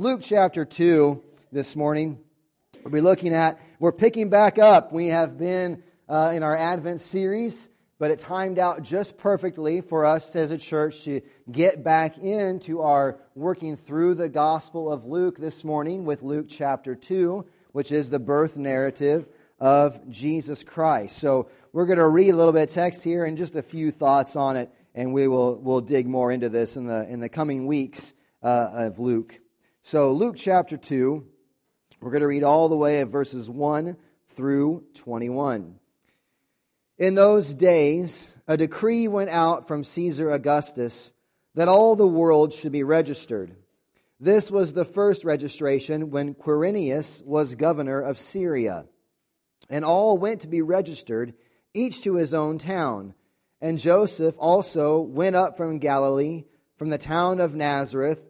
Luke chapter 2 this morning. We'll be looking at, we're picking back up. We have been uh, in our Advent series, but it timed out just perfectly for us as a church to get back into our working through the Gospel of Luke this morning with Luke chapter 2, which is the birth narrative of Jesus Christ. So we're going to read a little bit of text here and just a few thoughts on it, and we will we'll dig more into this in the, in the coming weeks uh, of Luke. So, Luke chapter 2, we're going to read all the way of verses 1 through 21. In those days, a decree went out from Caesar Augustus that all the world should be registered. This was the first registration when Quirinius was governor of Syria. And all went to be registered, each to his own town. And Joseph also went up from Galilee, from the town of Nazareth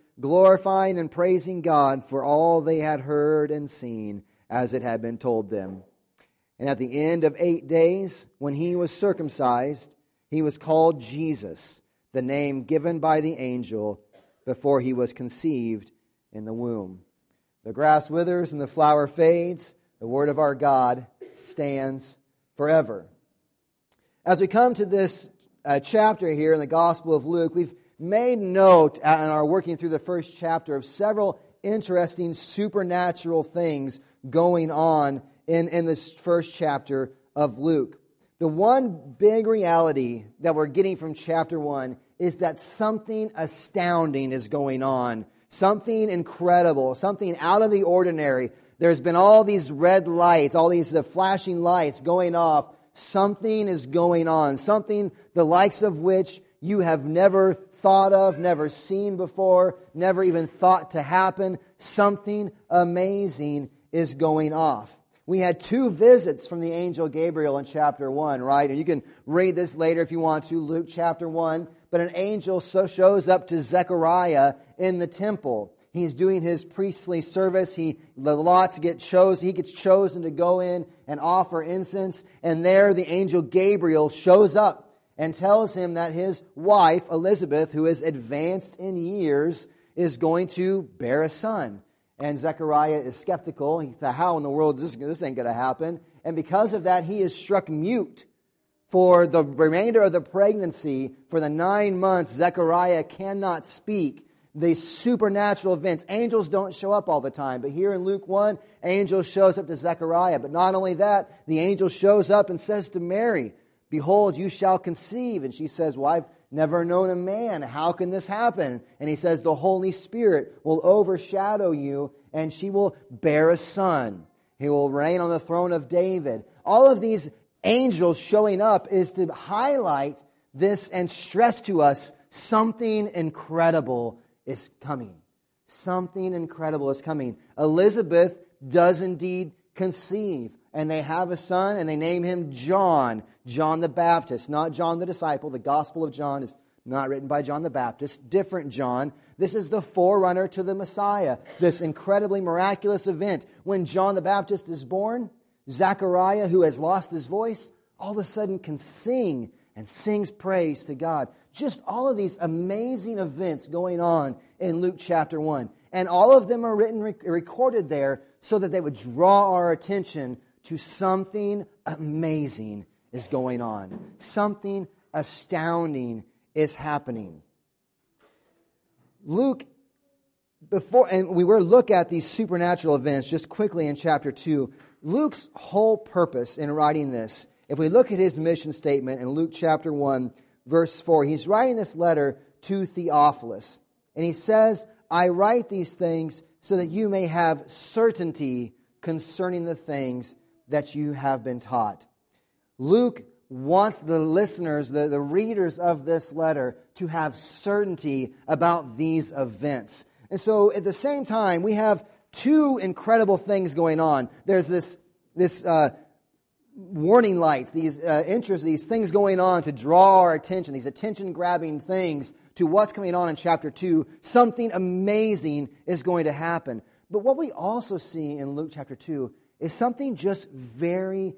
glorifying and praising God for all they had heard and seen as it had been told them. And at the end of eight days, when he was circumcised, he was called Jesus, the name given by the angel before he was conceived in the womb. The grass withers and the flower fades. The word of our God stands forever. As we come to this uh, chapter here in the Gospel of Luke, we've made note uh, in our working through the first chapter of several interesting supernatural things going on in, in this first chapter of Luke. The one big reality that we're getting from chapter 1 is that something astounding is going on, something incredible, something out of the ordinary. There's been all these red lights, all these the flashing lights going off. Something is going on, something the likes of which you have never thought of, never seen before, never even thought to happen. Something amazing is going off. We had two visits from the angel Gabriel in chapter 1, right? And you can read this later if you want to, Luke chapter 1. But an angel so shows up to Zechariah in the temple. He's doing his priestly service. He, the lots get chosen. He gets chosen to go in and offer incense. And there the angel Gabriel shows up and tells him that his wife, Elizabeth, who is advanced in years, is going to bear a son. And Zechariah is skeptical. He thought, How in the world is this, this ain't going to happen? And because of that, he is struck mute for the remainder of the pregnancy. For the nine months, Zechariah cannot speak. The supernatural events. Angels don't show up all the time. But here in Luke 1, angel shows up to Zechariah. But not only that, the angel shows up and says to Mary, Behold, you shall conceive. And she says, Well, I've never known a man. How can this happen? And he says, The Holy Spirit will overshadow you, and she will bear a son. He will reign on the throne of David. All of these angels showing up is to highlight this and stress to us something incredible is coming. Something incredible is coming. Elizabeth does indeed conceive, and they have a son, and they name him John, John the Baptist, not John the disciple. The Gospel of John is not written by John the Baptist, different John. This is the forerunner to the Messiah, this incredibly miraculous event. When John the Baptist is born, Zechariah, who has lost his voice, all of a sudden can sing and sings praise to God. Just all of these amazing events going on in Luke chapter 1. And all of them are written, recorded there so that they would draw our attention to something amazing is going on. Something astounding is happening. Luke, before, and we were look at these supernatural events just quickly in chapter 2. Luke's whole purpose in writing this, if we look at his mission statement in Luke chapter 1, verse 4, he's writing this letter to Theophilus. And he says, I write these things so that you may have certainty concerning the things that you have been taught. Luke wants the listeners, the, the readers of this letter, to have certainty about these events. And so at the same time, we have two incredible things going on. There's this, this uh, warning lights, these uh, interests, these things going on to draw our attention, these attention grabbing things to what's coming on in chapter 2. Something amazing is going to happen. But what we also see in Luke chapter 2 is something just very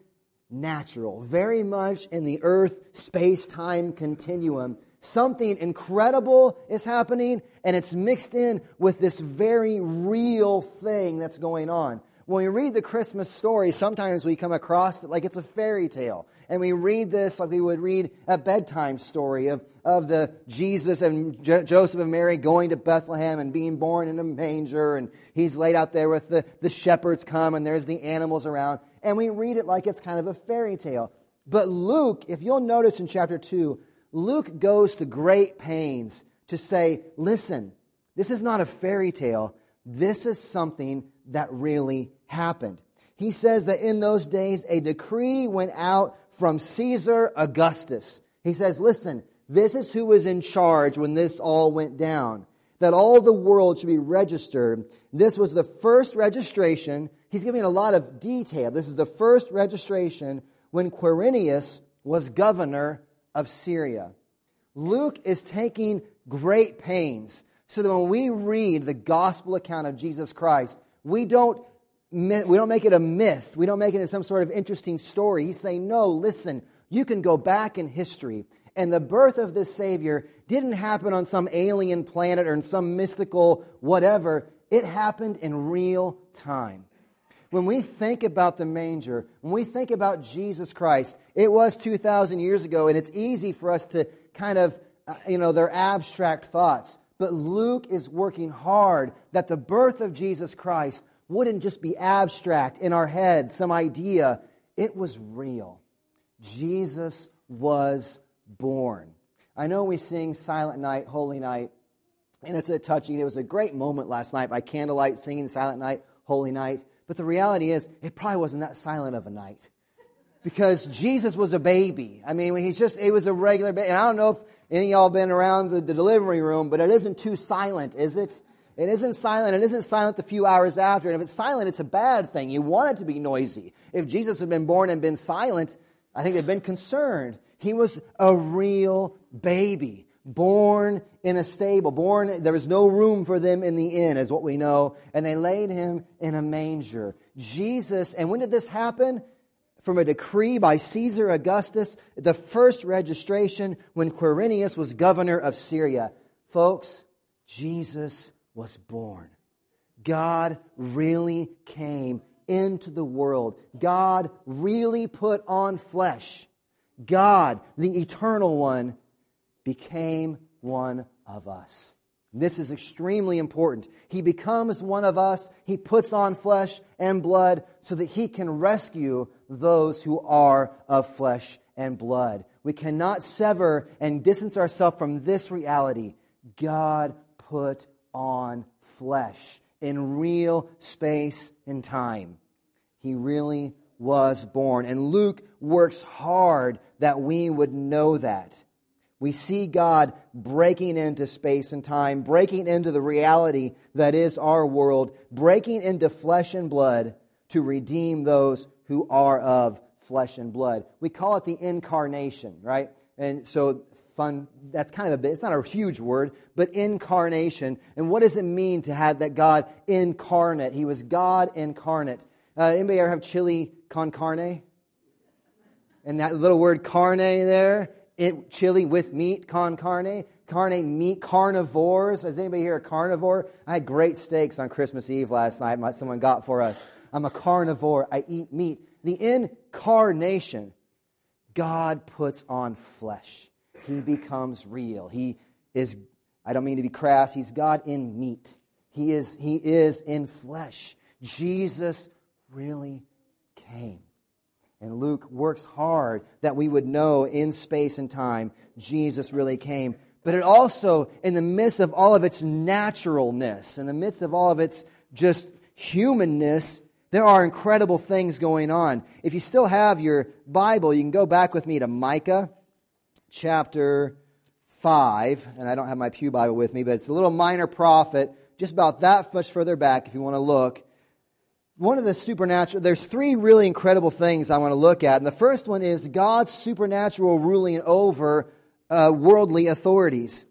natural, very much in the earth space time continuum. Something incredible is happening, and it's mixed in with this very real thing that's going on. When we read the Christmas story, sometimes we come across it like it's a fairy tale. And we read this like we would read a bedtime story of, of the Jesus and Jo- Joseph and Mary going to Bethlehem and being born in a manger. And he's laid out there with the, the shepherds come and there's the animals around and we read it like it's kind of a fairy tale. But Luke, if you'll notice in chapter 2, Luke goes to great pains to say, listen, this is not a fairy tale. This is something that really happened. He says that in those days a decree went out from Caesar Augustus. He says, listen, this is who was in charge when this all went down. That all the world should be registered. This was the first registration he's giving a lot of detail. This is the first registration when Quirinius was governor of Syria. Luke is taking great pains so that when we read the gospel account of Jesus Christ, we don't, we don't make it a myth. We don't make it some sort of interesting story. He's saying, no, listen, you can go back in history. And the birth of this Savior didn't happen on some alien planet or in some mystical whatever. It happened in real time when we think about the manger, when we think about Jesus Christ, it was 2,000 years ago, and it's easy for us to kind of, uh, you know, they're abstract thoughts. But Luke is working hard that the birth of Jesus Christ wouldn't just be abstract in our heads, some idea. It was real. Jesus was born. I know we sing Silent Night, Holy Night, and it's a touching. It was a great moment last night by candlelight singing Silent Night, Holy Night. But the reality is, it probably wasn't that silent of a night. Because Jesus was a baby. I mean, he's just, he was a regular baby. And I don't know if any of y'all been around the, the delivery room, but it isn't too silent, is it? It isn't silent. It isn't silent the few hours after. And if it's silent, it's a bad thing. You want it to be noisy. If Jesus had been born and been silent, I think they'd been concerned. He was a real baby born in a stable, born, there was no room for them in the inn, is what we know, and they laid him in a manger. Jesus, and when did this happen? From a decree by Caesar Augustus, the first registration when Quirinius was governor of Syria. Folks, Jesus was born. God really came into the world. God really put on flesh. God, the eternal one, became one of us. This is extremely important. He becomes one of us. He puts on flesh and blood so that he can rescue those who are of flesh and blood. We cannot sever and distance ourselves from this reality. God put on flesh in real space and time. He really was born. And Luke works hard that we would know that. We see God breaking into space and time, breaking into the reality that is our world, breaking into flesh and blood to redeem those who are of flesh and blood. We call it the incarnation, right? And so fun that's kind of a bit it's not a huge word but incarnation. And what does it mean to have that god incarnate? He was god incarnate. Uh, anybody ever have chili con carne? And that little word carne there it, chili with meat con carne carne meat carnivores is anybody here a carnivore i had great steaks on christmas eve last night my, someone got for us i'm a carnivore i eat meat the incarnation god puts on flesh he becomes real. He is, I don't mean to be crass, he's God in meat. He is, he is in flesh. Jesus really came. And Luke works hard that we would know in space and time Jesus really came. But it also, in the midst of all of its naturalness, in the midst of all of its just humanness, there are incredible things going on. If you still have your Bible, you can go back with me to Micah chapter 5, and I don't have my Pew Bible with me, but it's a little minor prophet, just about that much further back if you want to look. One of the supernatural, there's three really incredible things I want to look at. And the first one is God's supernatural ruling over uh, worldly authorities.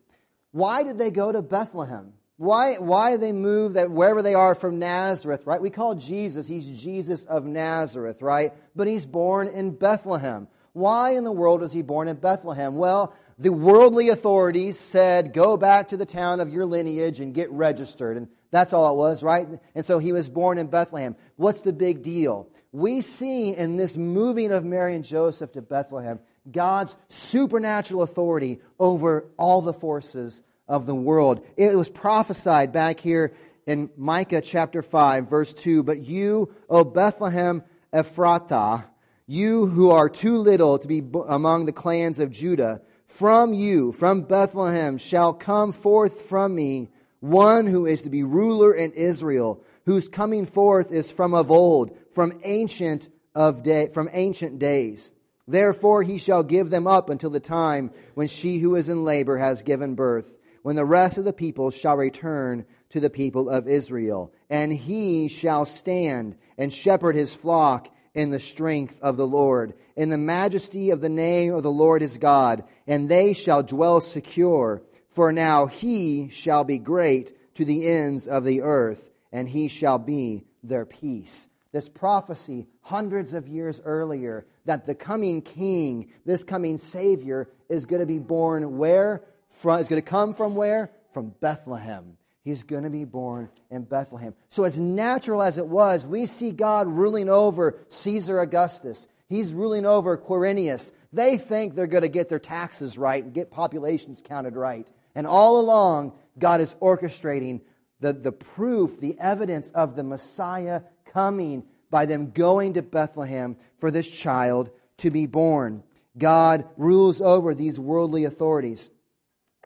Why did they go to Bethlehem? Why, why they move that wherever they are from Nazareth, right? We call Jesus, he's Jesus of Nazareth, right? But he's born in Bethlehem. Why in the world was he born in Bethlehem? Well, the worldly authorities said, Go back to the town of your lineage and get registered. And that's all it was, right? And so he was born in Bethlehem. What's the big deal? We see in this moving of Mary and Joseph to Bethlehem God's supernatural authority over all the forces of the world. It was prophesied back here in Micah chapter 5, verse 2 But you, O Bethlehem Ephratah, you who are too little to be among the clans of Judah, from you, from Bethlehem, shall come forth from me one who is to be ruler in Israel, whose coming forth is from of old, from ancient of day, from ancient days. Therefore he shall give them up until the time when she who is in labor has given birth, when the rest of the people shall return to the people of Israel. And he shall stand and shepherd his flock in the strength of the Lord, in the majesty of the name of the Lord his God, and they shall dwell secure. For now he shall be great to the ends of the earth, and he shall be their peace. This prophecy, hundreds of years earlier, that the coming king, this coming savior, is going to be born where? From, is going to come from where? From Bethlehem. He's going to be born in Bethlehem. So, as natural as it was, we see God ruling over Caesar Augustus. He's ruling over Quirinius. They think they're going to get their taxes right and get populations counted right. And all along, God is orchestrating the, the proof, the evidence of the Messiah coming by them going to Bethlehem for this child to be born. God rules over these worldly authorities.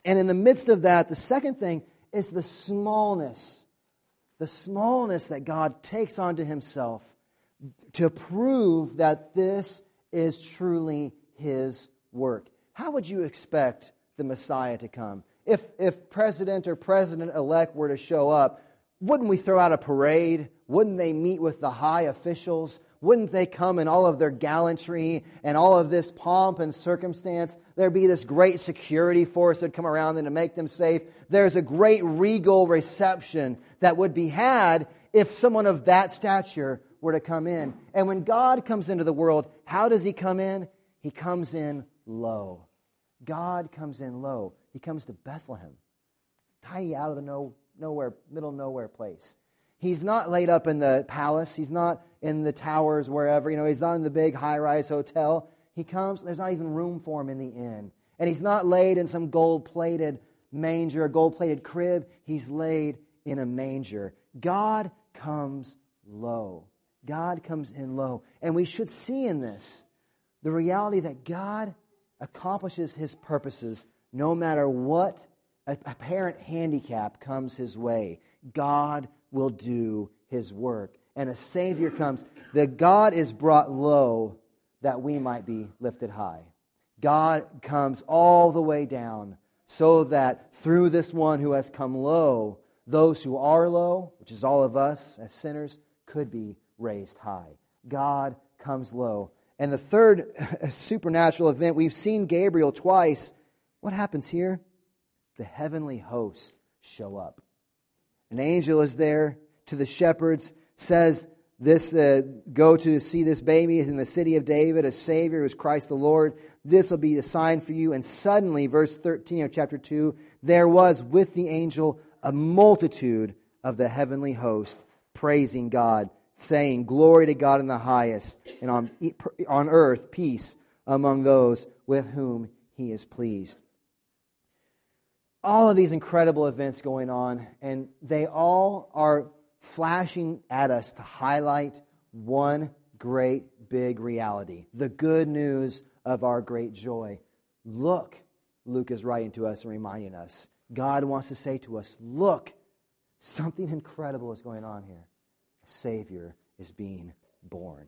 And in the midst of that, the second thing is the smallness, the smallness that God takes onto himself to prove that this is truly his work. How would you expect the Messiah to come? If, if president or president elect were to show up, wouldn't we throw out a parade? Wouldn't they meet with the high officials? Wouldn't they come in all of their gallantry and all of this pomp and circumstance? There'd be this great security force that'd come around them to make them safe. There's a great regal reception that would be had if someone of that stature were to come in. And when God comes into the world, how does he come in? He comes in low. God comes in low. He comes to Bethlehem, tiny out of the no, nowhere, middle nowhere place. He's not laid up in the palace. He's not in the towers, wherever. You know, he's not in the big high rise hotel. He comes, there's not even room for him in the inn. And he's not laid in some gold plated manger, a gold plated crib. He's laid in a manger. God comes low. God comes in low. And we should see in this the reality that God accomplishes his purposes no matter what apparent handicap comes his way. God will do his work. And a Savior comes. that God is brought low that we might be lifted high. God comes all the way down so that through this one who has come low, those who are low, which is all of us as sinners, could be raised high. God comes low. And the third supernatural event, we've seen Gabriel twice. What happens here? The heavenly hosts show up. An angel is there to the shepherds, says, this uh, go to see this baby is in the city of David, a Savior who is Christ the Lord. This will be a sign for you. And suddenly, verse 13 of chapter 2, there was with the angel a multitude of the heavenly host praising God, saying, Glory to God in the highest, and on, on earth peace among those with whom he is pleased. All of these incredible events going on, and they all are flashing at us to highlight one great big reality the good news of our great joy. Look, Luke is writing to us and reminding us. God wants to say to us, Look, something incredible is going on here. A Savior is being born.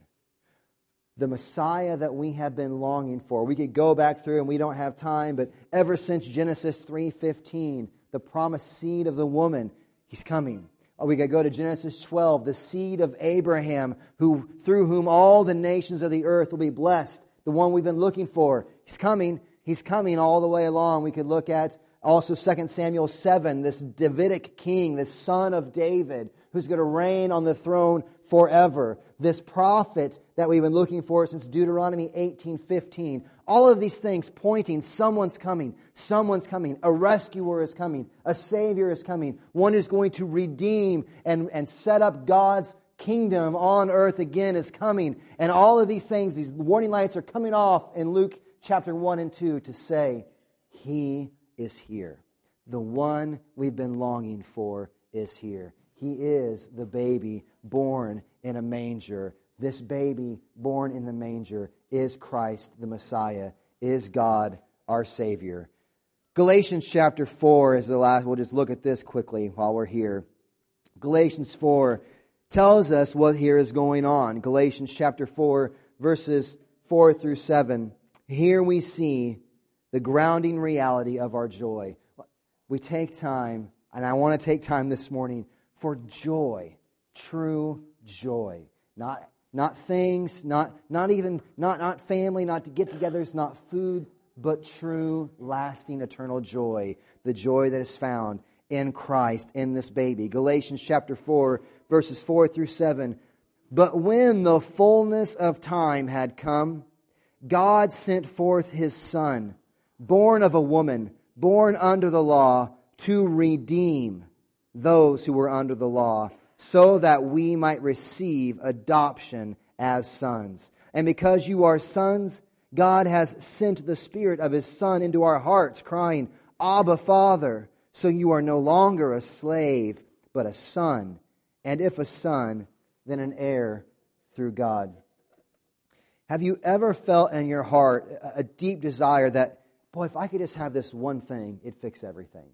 The Messiah that we have been longing for. We could go back through and we don't have time, but ever since Genesis 3:15, the promised seed of the woman, he's coming. Or we could go to Genesis 12, the seed of Abraham, who, through whom all the nations of the earth will be blessed, the one we've been looking for. He's coming. He's coming all the way along. We could look at also 2 Samuel 7, this Davidic king, this son of David, who's going to reign on the throne forever. This prophet that we've been looking for since Deuteronomy 18:15. All of these things pointing someone's coming, someone's coming, a rescuer is coming, a savior is coming, one who's going to redeem and, and set up God's kingdom on earth again is coming. And all of these things, these warning lights are coming off in Luke chapter 1 and 2 to say, He is here. The one we've been longing for is here. He is the baby born in a manger. This baby born in the manger is Christ the Messiah, is God our Savior. Galatians chapter 4 is the last. We'll just look at this quickly while we're here. Galatians 4 tells us what here is going on. Galatians chapter 4, verses 4 through 7. Here we see the grounding reality of our joy. We take time, and I want to take time this morning for joy, true joy. Not, not things, not, not even, not, not family, not to get togethers, not food, but true, lasting, eternal joy. The joy that is found in Christ, in this baby. Galatians chapter 4, verses 4 through 7. But when the fullness of time had come, God sent forth his Son, born of a woman, born under the law, to redeem those who were under the law, so that we might receive adoption as sons. And because you are sons, God has sent the Spirit of His Son into our hearts, crying, Abba, Father. So you are no longer a slave, but a son. And if a son, then an heir through God. Have you ever felt in your heart a deep desire that, boy, if I could just have this one thing, it'd fix everything?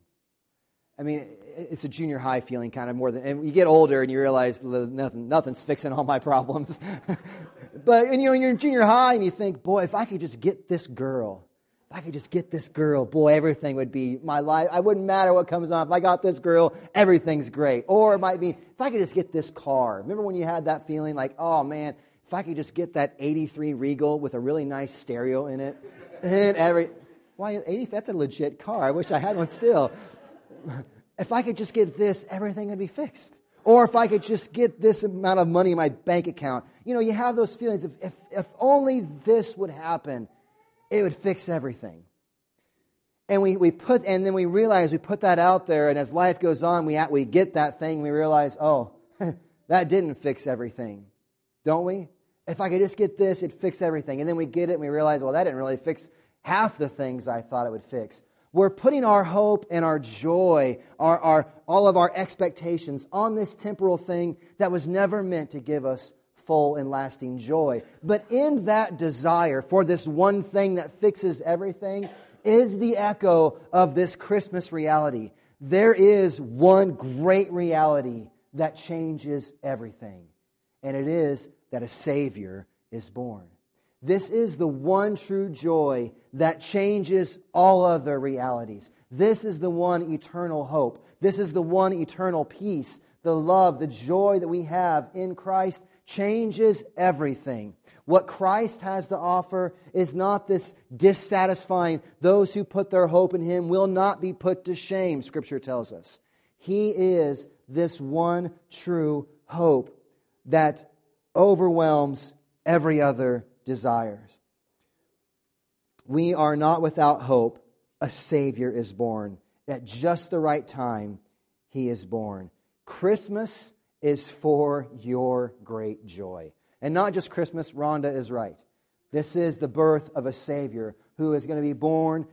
I mean, it's a junior high feeling kind of more than, and you get older and you realize nothing, nothing's fixing all my problems. but, and you know, you're in junior high and you think, boy, if I could just get this girl, if I could just get this girl, boy, everything would be my life. I wouldn't matter what comes on. If I got this girl, everything's great. Or it might be, if I could just get this car. Remember when you had that feeling like, oh man, if I could just get that 83 Regal with a really nice stereo in it, and every, why, 80, that's a legit car. I wish I had one still if I could just get this, everything would be fixed. Or if I could just get this amount of money in my bank account. You know, you have those feelings. If, if, if only this would happen, it would fix everything. And we, we put, and then we realize we put that out there, and as life goes on, we, we get that thing, we realize, oh, that didn't fix everything. Don't we? If I could just get this, it'd fix everything. And then we get it and we realize, well, that didn't really fix half the things I thought it would fix. We're putting our hope and our joy, our, our, all of our expectations on this temporal thing that was never meant to give us full and lasting joy. But in that desire for this one thing that fixes everything is the echo of this Christmas reality. There is one great reality that changes everything, and it is that a Savior is born. This is the one true joy that changes all other realities. This is the one eternal hope. This is the one eternal peace. The love, the joy that we have in Christ changes everything. What Christ has to offer is not this dissatisfying. Those who put their hope in him will not be put to shame, Scripture tells us. He is this one true hope that overwhelms every other desires. We are not without hope. A Savior is born. At just the right time, He is born. Christmas is for your great joy. And not just Christmas, Rhonda is right. This is the birth of a Savior who is going to be born,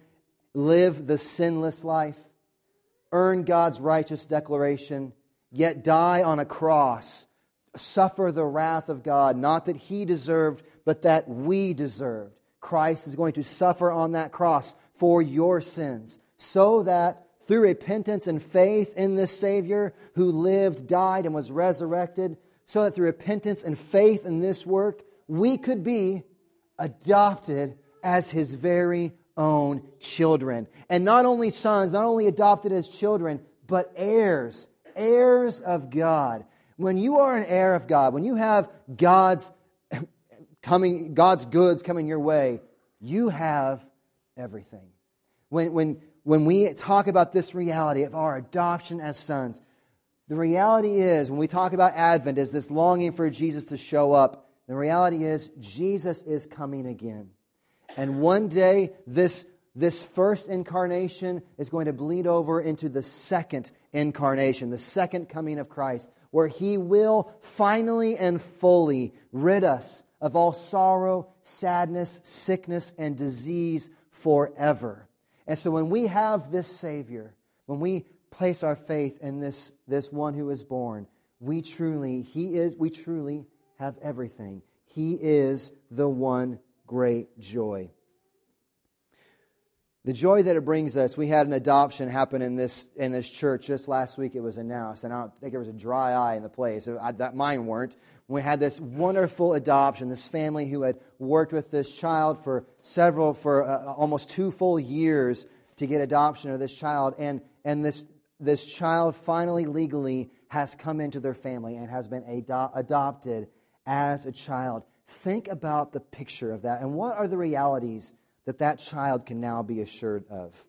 live the sinless life, earn God's righteous declaration, yet die on a cross, suffer the wrath of God, not that he deserved, but that we deserved. Christ is going to suffer on that cross for your sins, so that through repentance and faith in this Savior who lived, died, and was resurrected, so that through repentance and faith in this work, we could be adopted as his very own children. And not only sons, not only adopted as children, but heirs, heirs of God. When you are an heir of God, when you have God's coming, God's goods coming your way, you have everything. When, when, when we talk about this reality of our adoption as sons, the reality is, when we talk about Advent, is this longing for Jesus to show up. The reality is, Jesus is coming again. And one day, this, this first incarnation is going to bleed over into the second incarnation, the second coming of Christ, where he will finally and fully rid us of all sorrow, sadness, sickness, and disease forever. And so when we have this Savior, when we place our faith in this, this one who is born, we truly, he is, we truly have everything. He is the one great joy. The joy that it brings us, we had an adoption happen in this, in this church just last week. It was announced, and I don't think there was a dry eye in the place. I, that mine weren't. We had this wonderful adoption. This family who had worked with this child for several, for uh, almost two full years to get adoption of this child, and and this this child finally legally has come into their family and has been ado- adopted as a child. Think about the picture of that and what are the realities that that child can now be assured of.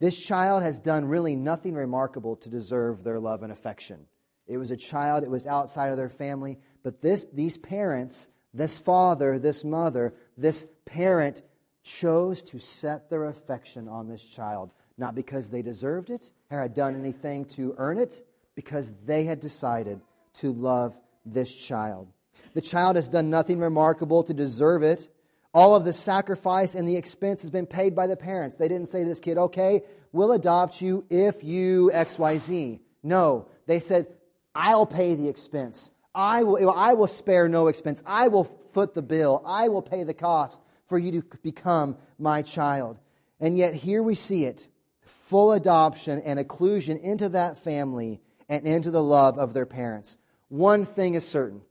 This child has done really nothing remarkable to deserve their love and affection. It was a child, it was outside of their family, but this, these parents, this father, this mother, this parent chose to set their affection on this child not because they deserved it or had done anything to earn it, because they had decided to love this child. The child has done nothing remarkable to deserve it. All of the sacrifice and the expense has been paid by the parents. They didn't say to this kid, okay, we'll adopt you if you XYZ. No, they said, I'll pay the expense. I will, I will spare no expense. I will foot the bill. I will pay the cost for you to become my child. And yet, here we see it full adoption and inclusion into that family and into the love of their parents. One thing is certain.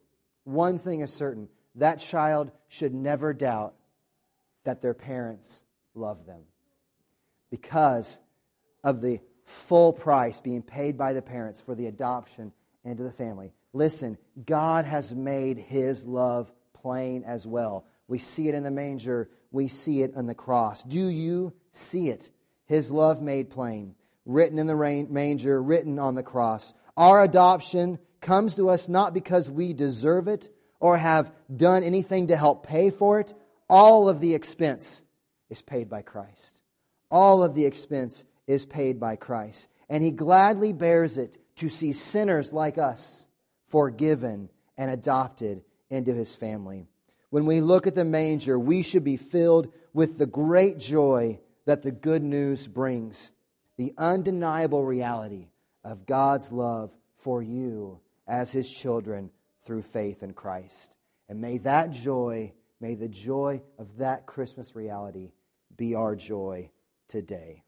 One thing is certain. That child should never doubt that their parents love them because of the full price being paid by the parents for the adoption into the family. Listen, God has made his love plain as well. We see it in the manger, we see it on the cross. Do you see it? his love made plain, written in the manger, written on the cross. Our adoption comes to us not because we deserve it or have done anything to help pay for it. All of the expense is paid by Christ. All of the expense is paid by Christ. And he gladly bears it to see sinners like us forgiven and adopted into his family. When we look at the manger, we should be filled with the great joy that the good news brings the undeniable reality of God's love for you as his children through faith in Christ. And may that joy, may the joy of that Christmas reality be our joy today.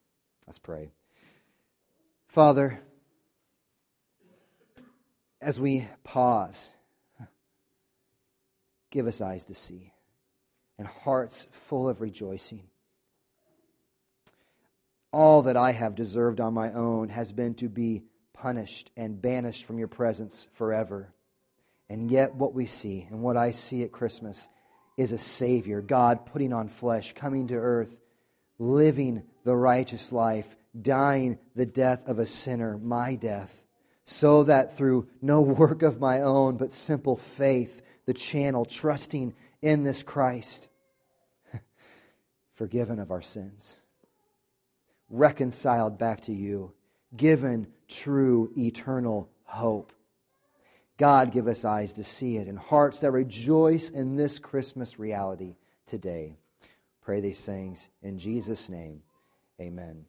Let's pray. Father, as we pause, give us eyes to see and hearts full of rejoicing. All that I have deserved on my own has been to be punished and banished from your presence forever. And yet, what we see and what I see at Christmas is a Savior, God putting on flesh, coming to earth, living the righteous life, dying the death of a sinner, my death, so that through no work of my own, but simple faith, the channel, trusting in this Christ, forgiven of our sins, reconciled back to you, given true eternal hope. God, give us eyes to see it and hearts that rejoice in this Christmas reality today. Pray these things in Jesus' name. Amen.